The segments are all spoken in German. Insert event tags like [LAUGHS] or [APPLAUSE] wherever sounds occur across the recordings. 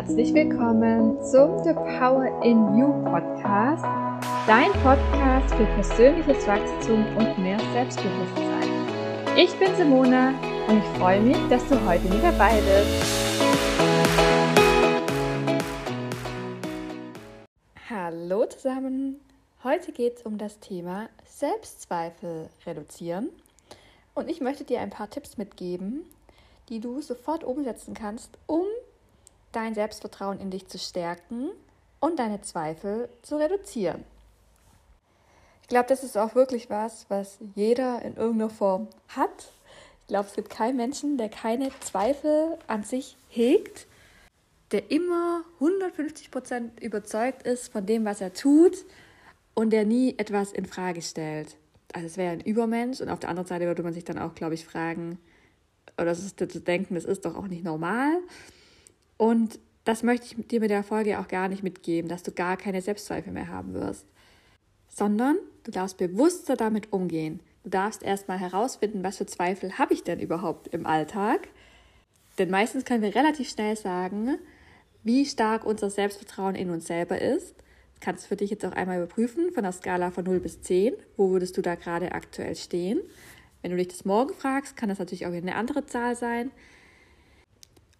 herzlich willkommen zum The Power in You Podcast, dein Podcast für persönliches Wachstum und mehr Selbstbewusstsein. Ich bin Simona und ich freue mich, dass du heute mit dabei bist. Hallo zusammen, heute geht es um das Thema Selbstzweifel reduzieren und ich möchte dir ein paar Tipps mitgeben, die du sofort umsetzen kannst, um dein Selbstvertrauen in dich zu stärken und deine Zweifel zu reduzieren. Ich glaube, das ist auch wirklich was, was jeder in irgendeiner Form hat. Ich glaube, es gibt keinen Menschen, der keine Zweifel an sich hegt, der immer 150 Prozent überzeugt ist von dem, was er tut und der nie etwas in Frage stellt. Also es wäre ein Übermensch und auf der anderen Seite würde man sich dann auch, glaube ich, fragen, oder zu denken, das ist doch auch nicht normal. Und das möchte ich dir mit der Folge auch gar nicht mitgeben, dass du gar keine Selbstzweifel mehr haben wirst, sondern du darfst bewusster damit umgehen. Du darfst erstmal herausfinden, was für Zweifel habe ich denn überhaupt im Alltag. Denn meistens können wir relativ schnell sagen, wie stark unser Selbstvertrauen in uns selber ist. Das kannst du für dich jetzt auch einmal überprüfen von der Skala von 0 bis 10. Wo würdest du da gerade aktuell stehen? Wenn du dich das morgen fragst, kann das natürlich auch eine andere Zahl sein.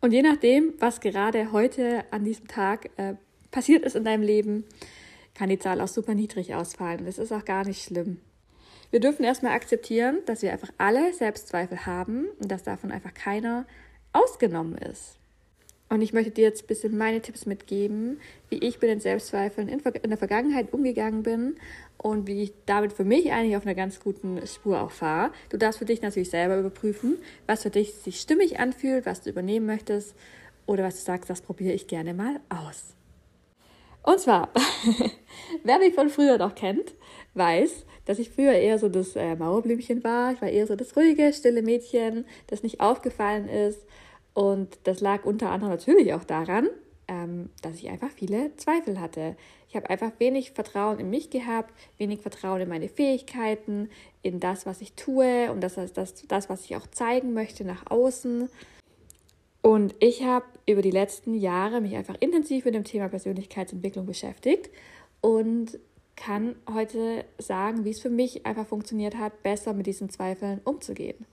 Und je nachdem, was gerade heute an diesem Tag äh, passiert ist in deinem Leben, kann die Zahl auch super niedrig ausfallen. Das ist auch gar nicht schlimm. Wir dürfen erstmal akzeptieren, dass wir einfach alle Selbstzweifel haben und dass davon einfach keiner ausgenommen ist. Und ich möchte dir jetzt ein bisschen meine Tipps mitgeben, wie ich mit den Selbstzweifeln in, der Vergangenheit umgegangen bin und wie ich damit für mich eigentlich auf einer ganz guten Spur auch fahre. Du darfst für dich natürlich selber überprüfen, was für dich sich stimmig anfühlt, was du übernehmen möchtest oder was du sagst, das probiere ich gerne mal aus. Und zwar, [LAUGHS] wer mich von früher noch kennt, weiß, dass ich früher eher so das äh, Mauerblümchen war. Ich war eher so das ruhige, stille Mädchen, das nicht aufgefallen ist und das lag unter anderem natürlich auch daran, ähm, dass ich einfach viele Zweifel hatte. Ich habe einfach wenig Vertrauen in mich gehabt, wenig Vertrauen in meine Fähigkeiten, in das, was ich tue und das, das, das was ich auch zeigen möchte nach außen. Und ich habe über die letzten Jahre mich einfach intensiv mit dem Thema Persönlichkeitsentwicklung beschäftigt und kann heute sagen, wie es für mich einfach funktioniert hat, besser mit diesen Zweifeln umzugehen.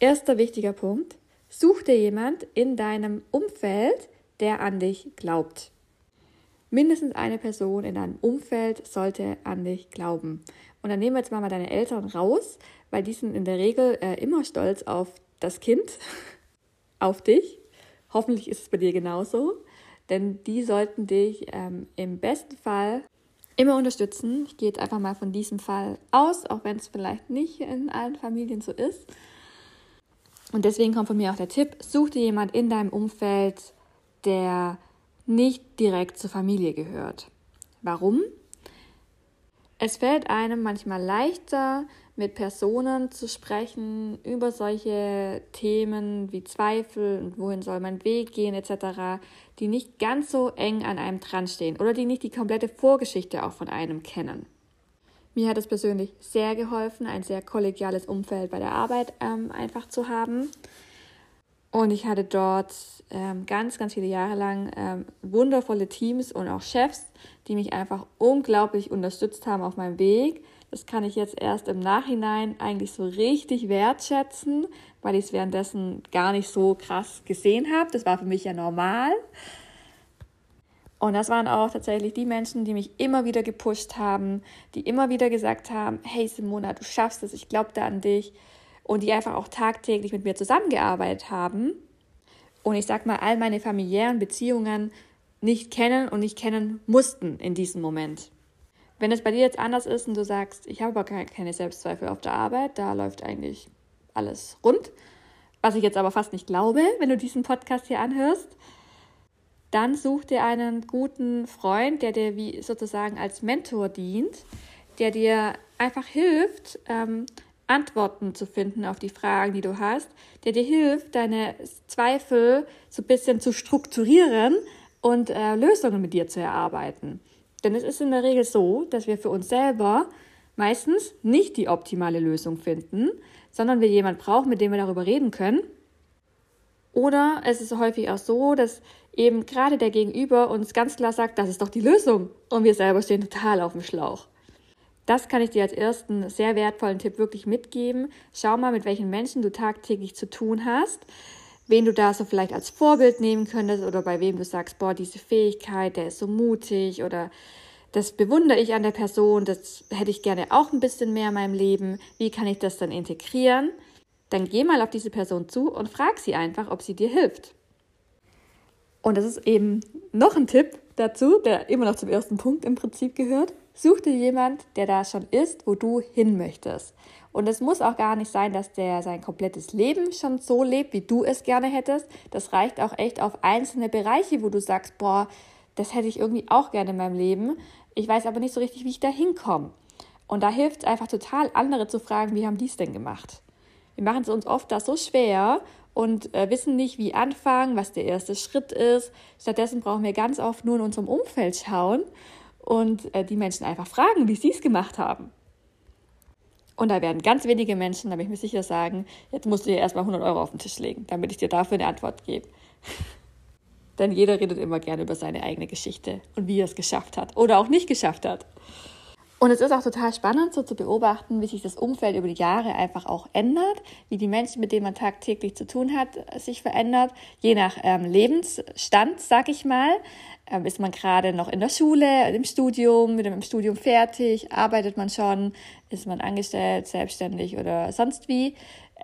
Erster wichtiger Punkt, Such dir jemand in deinem Umfeld, der an dich glaubt. Mindestens eine Person in deinem Umfeld sollte an dich glauben. Und dann nehmen wir jetzt mal deine Eltern raus, weil die sind in der Regel äh, immer stolz auf das Kind, [LAUGHS] auf dich. Hoffentlich ist es bei dir genauso, denn die sollten dich ähm, im besten Fall immer unterstützen. Ich gehe jetzt einfach mal von diesem Fall aus, auch wenn es vielleicht nicht in allen Familien so ist. Und deswegen kommt von mir auch der Tipp, such dir jemand in deinem Umfeld, der nicht direkt zur Familie gehört. Warum? Es fällt einem manchmal leichter, mit Personen zu sprechen über solche Themen wie Zweifel und wohin soll mein Weg gehen etc., die nicht ganz so eng an einem dran stehen oder die nicht die komplette Vorgeschichte auch von einem kennen. Mir hat es persönlich sehr geholfen, ein sehr kollegiales Umfeld bei der Arbeit ähm, einfach zu haben. Und ich hatte dort ähm, ganz, ganz viele Jahre lang ähm, wundervolle Teams und auch Chefs, die mich einfach unglaublich unterstützt haben auf meinem Weg. Das kann ich jetzt erst im Nachhinein eigentlich so richtig wertschätzen, weil ich es währenddessen gar nicht so krass gesehen habe. Das war für mich ja normal. Und das waren auch tatsächlich die Menschen, die mich immer wieder gepusht haben, die immer wieder gesagt haben, hey Simona, du schaffst es, ich glaube da an dich. Und die einfach auch tagtäglich mit mir zusammengearbeitet haben. Und ich sag mal, all meine familiären Beziehungen nicht kennen und nicht kennen mussten in diesem Moment. Wenn es bei dir jetzt anders ist und du sagst, ich habe aber keine Selbstzweifel auf der Arbeit, da läuft eigentlich alles rund, was ich jetzt aber fast nicht glaube, wenn du diesen Podcast hier anhörst, dann such dir einen guten Freund, der dir wie sozusagen als Mentor dient, der dir einfach hilft, ähm, Antworten zu finden auf die Fragen, die du hast, der dir hilft, deine Zweifel so ein bisschen zu strukturieren und äh, Lösungen mit dir zu erarbeiten. Denn es ist in der Regel so, dass wir für uns selber meistens nicht die optimale Lösung finden, sondern wir jemanden brauchen, mit dem wir darüber reden können. Oder es ist häufig auch so, dass eben gerade der Gegenüber uns ganz klar sagt, das ist doch die Lösung und wir selber stehen total auf dem Schlauch. Das kann ich dir als ersten sehr wertvollen Tipp wirklich mitgeben. Schau mal, mit welchen Menschen du tagtäglich zu tun hast, wen du da so vielleicht als Vorbild nehmen könntest oder bei wem du sagst, boah, diese Fähigkeit, der ist so mutig oder das bewundere ich an der Person, das hätte ich gerne auch ein bisschen mehr in meinem Leben. Wie kann ich das dann integrieren? Dann geh mal auf diese Person zu und frag sie einfach, ob sie dir hilft. Und das ist eben noch ein Tipp dazu, der immer noch zum ersten Punkt im Prinzip gehört. Such dir jemand, der da schon ist, wo du hin möchtest. Und es muss auch gar nicht sein, dass der sein komplettes Leben schon so lebt, wie du es gerne hättest. Das reicht auch echt auf einzelne Bereiche, wo du sagst, boah, das hätte ich irgendwie auch gerne in meinem Leben. Ich weiß aber nicht so richtig, wie ich da hinkomme. Und da hilft es einfach total, andere zu fragen, wie haben die es denn gemacht? Wir machen es uns oft da so schwer und äh, wissen nicht, wie anfangen, was der erste Schritt ist. Stattdessen brauchen wir ganz oft nur in unserem Umfeld schauen und äh, die Menschen einfach fragen, wie sie es gemacht haben. Und da werden ganz wenige Menschen, da bin ich mir sicher, sagen, jetzt musst du dir erstmal 100 Euro auf den Tisch legen, damit ich dir dafür eine Antwort gebe. [LAUGHS] Denn jeder redet immer gerne über seine eigene Geschichte und wie er es geschafft hat oder auch nicht geschafft hat. Und es ist auch total spannend, so zu beobachten, wie sich das Umfeld über die Jahre einfach auch ändert, wie die Menschen, mit denen man tagtäglich zu tun hat, sich verändert, je nach ähm, Lebensstand, sag ich mal. Ähm, ist man gerade noch in der Schule, im Studium, mit dem Studium fertig, arbeitet man schon, ist man angestellt, selbstständig oder sonst wie?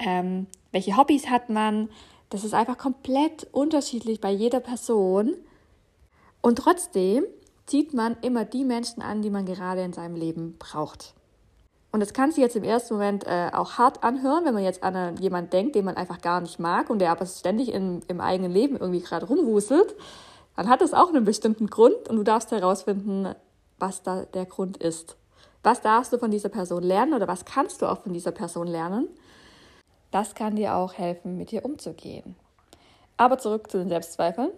Ähm, welche Hobbys hat man? Das ist einfach komplett unterschiedlich bei jeder Person. Und trotzdem zieht man immer die Menschen an, die man gerade in seinem Leben braucht. Und das kann sich jetzt im ersten Moment äh, auch hart anhören, wenn man jetzt an jemanden denkt, den man einfach gar nicht mag und der aber ständig in, im eigenen Leben irgendwie gerade rumwuselt. Dann hat das auch einen bestimmten Grund und du darfst herausfinden, was da der Grund ist. Was darfst du von dieser Person lernen oder was kannst du auch von dieser Person lernen? Das kann dir auch helfen, mit ihr umzugehen. Aber zurück zu den Selbstzweifeln.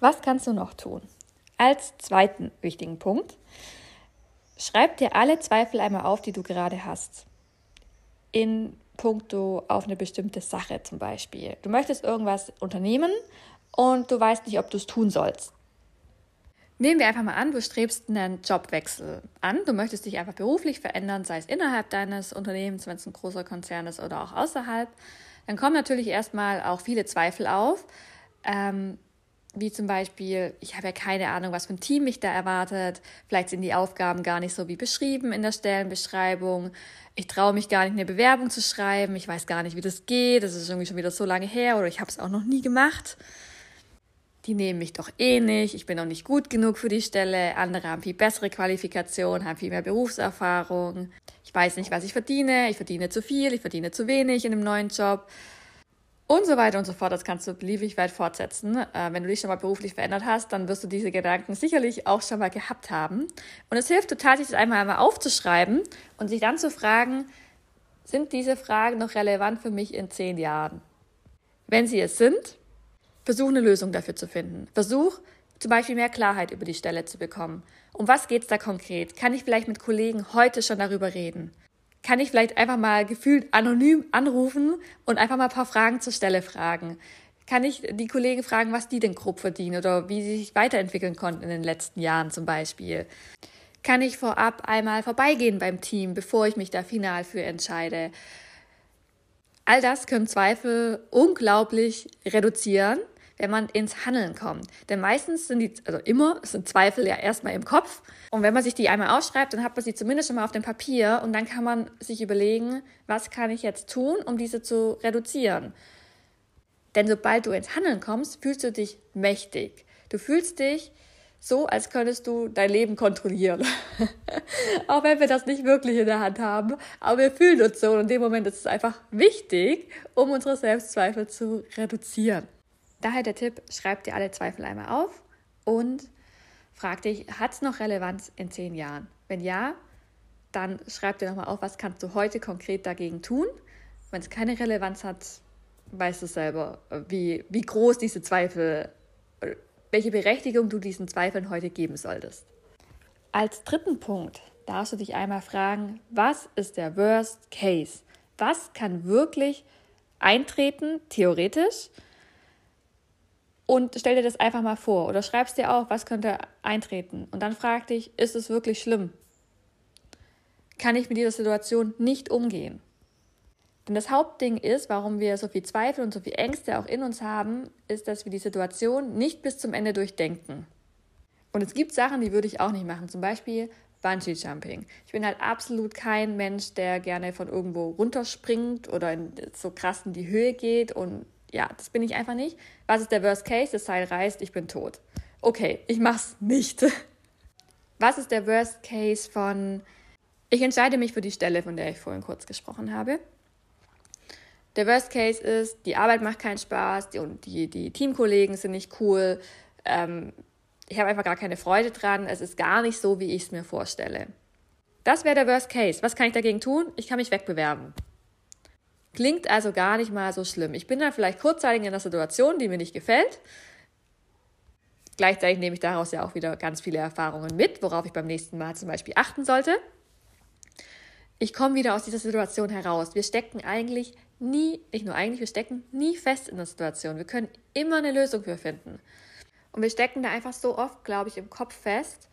Was kannst du noch tun? Als zweiten wichtigen Punkt, schreib dir alle Zweifel einmal auf, die du gerade hast. In puncto auf eine bestimmte Sache zum Beispiel. Du möchtest irgendwas unternehmen und du weißt nicht, ob du es tun sollst. Nehmen wir einfach mal an, du strebst einen Jobwechsel an. Du möchtest dich einfach beruflich verändern, sei es innerhalb deines Unternehmens, wenn es ein großer Konzern ist oder auch außerhalb. Dann kommen natürlich erstmal auch viele Zweifel auf. Ähm, wie zum Beispiel, ich habe ja keine Ahnung, was für ein Team mich da erwartet. Vielleicht sind die Aufgaben gar nicht so wie beschrieben in der Stellenbeschreibung. Ich traue mich gar nicht, eine Bewerbung zu schreiben. Ich weiß gar nicht, wie das geht. Das ist irgendwie schon wieder so lange her oder ich habe es auch noch nie gemacht die nehmen mich doch eh nicht, ich bin noch nicht gut genug für die Stelle, andere haben viel bessere Qualifikation, haben viel mehr Berufserfahrung, ich weiß nicht, was ich verdiene, ich verdiene zu viel, ich verdiene zu wenig in einem neuen Job und so weiter und so fort. Das kannst du beliebig weit fortsetzen. Äh, wenn du dich schon mal beruflich verändert hast, dann wirst du diese Gedanken sicherlich auch schon mal gehabt haben. Und es hilft total, sich das einmal einmal aufzuschreiben und sich dann zu fragen, sind diese Fragen noch relevant für mich in zehn Jahren? Wenn sie es sind, Versuch eine Lösung dafür zu finden. Versuch zum Beispiel mehr Klarheit über die Stelle zu bekommen. Um was geht es da konkret? Kann ich vielleicht mit Kollegen heute schon darüber reden? Kann ich vielleicht einfach mal gefühlt anonym anrufen und einfach mal ein paar Fragen zur Stelle fragen? Kann ich die Kollegen fragen, was die denn grob verdienen oder wie sie sich weiterentwickeln konnten in den letzten Jahren zum Beispiel? Kann ich vorab einmal vorbeigehen beim Team, bevor ich mich da final für entscheide? All das können Zweifel unglaublich reduzieren wenn man ins Handeln kommt. Denn meistens sind die, also immer, sind Zweifel ja erstmal im Kopf. Und wenn man sich die einmal ausschreibt, dann hat man sie zumindest schon mal auf dem Papier und dann kann man sich überlegen, was kann ich jetzt tun, um diese zu reduzieren. Denn sobald du ins Handeln kommst, fühlst du dich mächtig. Du fühlst dich so, als könntest du dein Leben kontrollieren. [LAUGHS] Auch wenn wir das nicht wirklich in der Hand haben, aber wir fühlen uns so und in dem Moment ist es einfach wichtig, um unsere Selbstzweifel zu reduzieren. Daher der Tipp, schreib dir alle Zweifel einmal auf und frag dich, hat es noch Relevanz in zehn Jahren? Wenn ja, dann schreib dir nochmal auf, was kannst du heute konkret dagegen tun. Wenn es keine Relevanz hat, weißt du selber, wie, wie groß diese Zweifel, welche Berechtigung du diesen Zweifeln heute geben solltest. Als dritten Punkt darfst du dich einmal fragen, was ist der Worst Case? Was kann wirklich eintreten, theoretisch, und stell dir das einfach mal vor oder schreibst dir auf, was könnte eintreten und dann frag dich, ist es wirklich schlimm? Kann ich mit dieser Situation nicht umgehen? Denn das Hauptding ist, warum wir so viel Zweifel und so viel Ängste auch in uns haben, ist, dass wir die Situation nicht bis zum Ende durchdenken. Und es gibt Sachen, die würde ich auch nicht machen. Zum Beispiel Bungee Jumping. Ich bin halt absolut kein Mensch, der gerne von irgendwo runterspringt oder in, so krass in die Höhe geht und ja, das bin ich einfach nicht. Was ist der Worst Case? Das Seil reißt, ich bin tot. Okay, ich mach's nicht. [LAUGHS] Was ist der Worst Case von ich entscheide mich für die Stelle, von der ich vorhin kurz gesprochen habe. Der Worst Case ist, die Arbeit macht keinen Spaß die, die, die Teamkollegen sind nicht cool. Ähm, ich habe einfach gar keine Freude dran. Es ist gar nicht so, wie ich es mir vorstelle. Das wäre der Worst Case. Was kann ich dagegen tun? Ich kann mich wegbewerben. Klingt also gar nicht mal so schlimm. Ich bin dann vielleicht kurzzeitig in einer Situation, die mir nicht gefällt. Gleichzeitig nehme ich daraus ja auch wieder ganz viele Erfahrungen mit, worauf ich beim nächsten Mal zum Beispiel achten sollte. Ich komme wieder aus dieser Situation heraus. Wir stecken eigentlich nie, nicht nur eigentlich, wir stecken nie fest in der Situation. Wir können immer eine Lösung für finden. Und wir stecken da einfach so oft, glaube ich, im Kopf fest,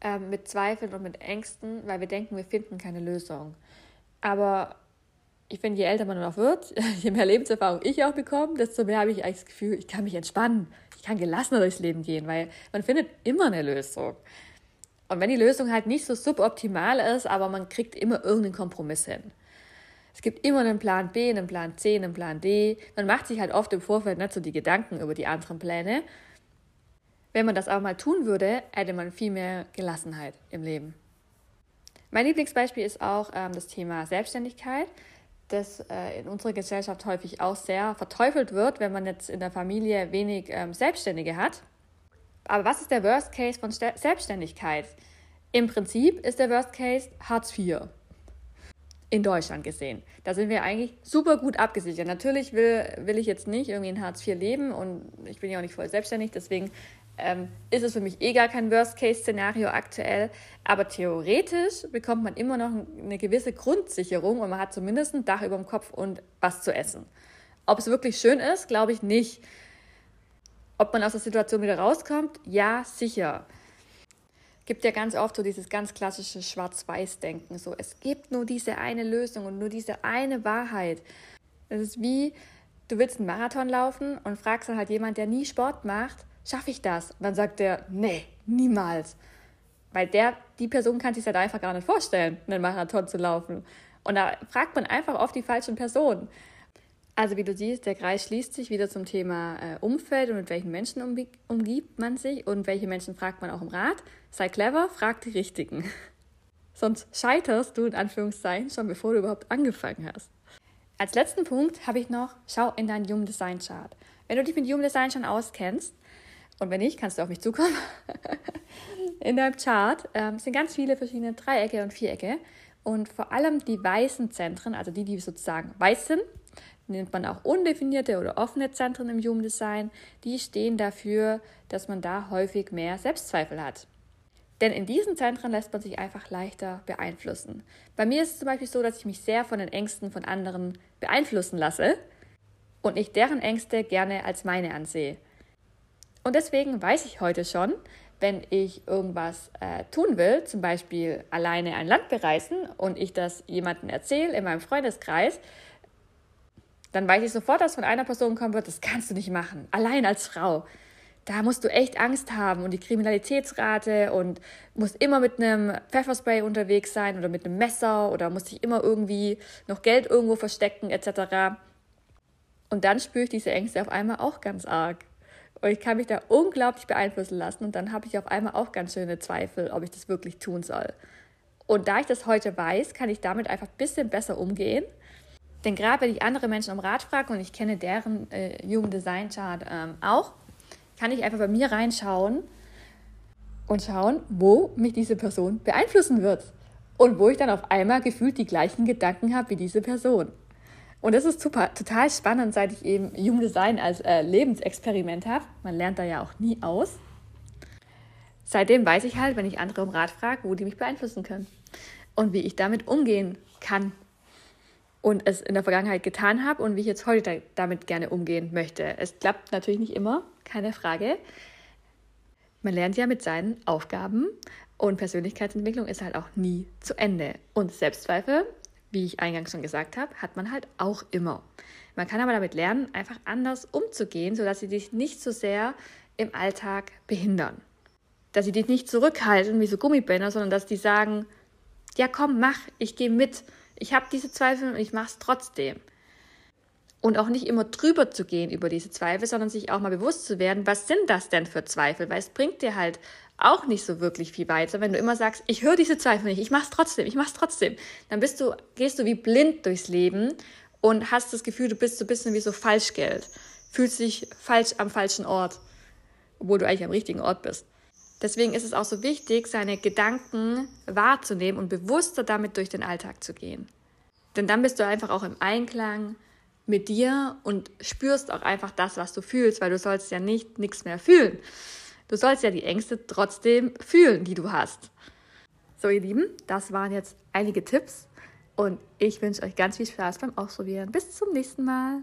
ähm, mit Zweifeln und mit Ängsten, weil wir denken, wir finden keine Lösung. Aber ich finde, je älter man auch wird, [LAUGHS] je mehr Lebenserfahrung ich auch bekomme, desto mehr habe ich eigentlich das Gefühl, ich kann mich entspannen, ich kann gelassener durchs Leben gehen, weil man findet immer eine Lösung. Und wenn die Lösung halt nicht so suboptimal ist, aber man kriegt immer irgendeinen Kompromiss hin. Es gibt immer einen Plan B, einen Plan C, einen Plan D. Man macht sich halt oft im Vorfeld nicht so die Gedanken über die anderen Pläne. Wenn man das aber mal tun würde, hätte man viel mehr Gelassenheit im Leben. Mein Lieblingsbeispiel ist auch ähm, das Thema Selbstständigkeit das äh, in unserer Gesellschaft häufig auch sehr verteufelt wird, wenn man jetzt in der Familie wenig ähm, Selbstständige hat. Aber was ist der Worst Case von Selbstständigkeit? Im Prinzip ist der Worst Case Hartz IV. In Deutschland gesehen. Da sind wir eigentlich super gut abgesichert. Natürlich will, will ich jetzt nicht irgendwie in Hartz IV leben und ich bin ja auch nicht voll selbstständig, deswegen ähm, ist es für mich eh gar kein Worst-Case-Szenario aktuell. Aber theoretisch bekommt man immer noch eine gewisse Grundsicherung und man hat zumindest ein Dach über dem Kopf und was zu essen. Ob es wirklich schön ist, glaube ich nicht. Ob man aus der Situation wieder rauskommt, ja, sicher. Gibt ja ganz oft so dieses ganz klassische Schwarz-Weiß-Denken. So, es gibt nur diese eine Lösung und nur diese eine Wahrheit. Es ist wie, du willst einen Marathon laufen und fragst dann halt jemand, der nie Sport macht, schaffe ich das? Und dann sagt der, nee, niemals. Weil der, die Person kann sich halt einfach gar nicht vorstellen, einen Marathon zu laufen. Und da fragt man einfach oft die falschen Personen. Also wie du siehst, der Kreis schließt sich wieder zum Thema äh, Umfeld und mit welchen Menschen umgibt man sich und welche Menschen fragt man auch im Rat. Sei clever, frag die Richtigen. [LAUGHS] Sonst scheiterst du in Anführungszeichen schon bevor du überhaupt angefangen hast. Als letzten Punkt habe ich noch, schau in deinen Human Design Chart. Wenn du dich mit Human Design schon auskennst, und wenn nicht, kannst du auf mich zukommen. [LAUGHS] In deinem Chart ähm, sind ganz viele verschiedene Dreiecke und Vierecke. Und vor allem die weißen Zentren, also die, die sozusagen weiß sind, nennt man auch undefinierte oder offene Zentren im Human Design, die stehen dafür, dass man da häufig mehr Selbstzweifel hat. Denn in diesen Zentren lässt man sich einfach leichter beeinflussen. Bei mir ist es zum Beispiel so, dass ich mich sehr von den Ängsten von anderen beeinflussen lasse und ich deren Ängste gerne als meine ansehe. Und deswegen weiß ich heute schon, wenn ich irgendwas äh, tun will, zum Beispiel alleine ein Land bereisen und ich das jemandem erzähle in meinem Freundeskreis, dann weiß ich sofort, dass von einer Person kommen wird, das kannst du nicht machen, allein als Frau. Da musst du echt Angst haben und die Kriminalitätsrate und musst immer mit einem Pfefferspray unterwegs sein oder mit einem Messer oder musst dich immer irgendwie noch Geld irgendwo verstecken etc. Und dann spüre ich diese Ängste auf einmal auch ganz arg. Und ich kann mich da unglaublich beeinflussen lassen und dann habe ich auf einmal auch ganz schöne Zweifel, ob ich das wirklich tun soll. Und da ich das heute weiß, kann ich damit einfach ein bisschen besser umgehen. Denn gerade wenn ich andere Menschen um Rat frage und ich kenne deren äh, Human Design Chart ähm, auch, kann ich einfach bei mir reinschauen und schauen, wo mich diese Person beeinflussen wird. Und wo ich dann auf einmal gefühlt die gleichen Gedanken habe wie diese Person. Und das ist super, total spannend, seit ich eben Human Design als äh, Lebensexperiment habe. Man lernt da ja auch nie aus. Seitdem weiß ich halt, wenn ich andere um Rat frage, wo die mich beeinflussen können und wie ich damit umgehen kann und es in der Vergangenheit getan habe und wie ich jetzt heute damit gerne umgehen möchte. Es klappt natürlich nicht immer, keine Frage. Man lernt ja mit seinen Aufgaben und Persönlichkeitsentwicklung ist halt auch nie zu Ende. Und Selbstzweifel, wie ich eingangs schon gesagt habe, hat man halt auch immer. Man kann aber damit lernen, einfach anders umzugehen, sodass sie dich nicht so sehr im Alltag behindern. Dass sie dich nicht zurückhalten wie so Gummibänder, sondern dass die sagen, ja komm, mach, ich gehe mit. Ich habe diese Zweifel und ich mache es trotzdem. Und auch nicht immer drüber zu gehen über diese Zweifel, sondern sich auch mal bewusst zu werden, was sind das denn für Zweifel? Weil es bringt dir halt auch nicht so wirklich viel weiter, wenn du immer sagst, ich höre diese Zweifel nicht, ich mache es trotzdem, ich mache es trotzdem. Dann bist du, gehst du wie blind durchs Leben und hast das Gefühl, du bist so ein bisschen wie so Falschgeld. Fühlst dich falsch am falschen Ort, obwohl du eigentlich am richtigen Ort bist. Deswegen ist es auch so wichtig, seine Gedanken wahrzunehmen und bewusster damit durch den Alltag zu gehen. Denn dann bist du einfach auch im Einklang mit dir und spürst auch einfach das, was du fühlst, weil du sollst ja nicht nichts mehr fühlen. Du sollst ja die Ängste trotzdem fühlen, die du hast. So, ihr Lieben, das waren jetzt einige Tipps und ich wünsche euch ganz viel Spaß beim Ausprobieren. Bis zum nächsten Mal.